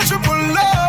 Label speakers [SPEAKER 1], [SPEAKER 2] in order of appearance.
[SPEAKER 1] Got you pull.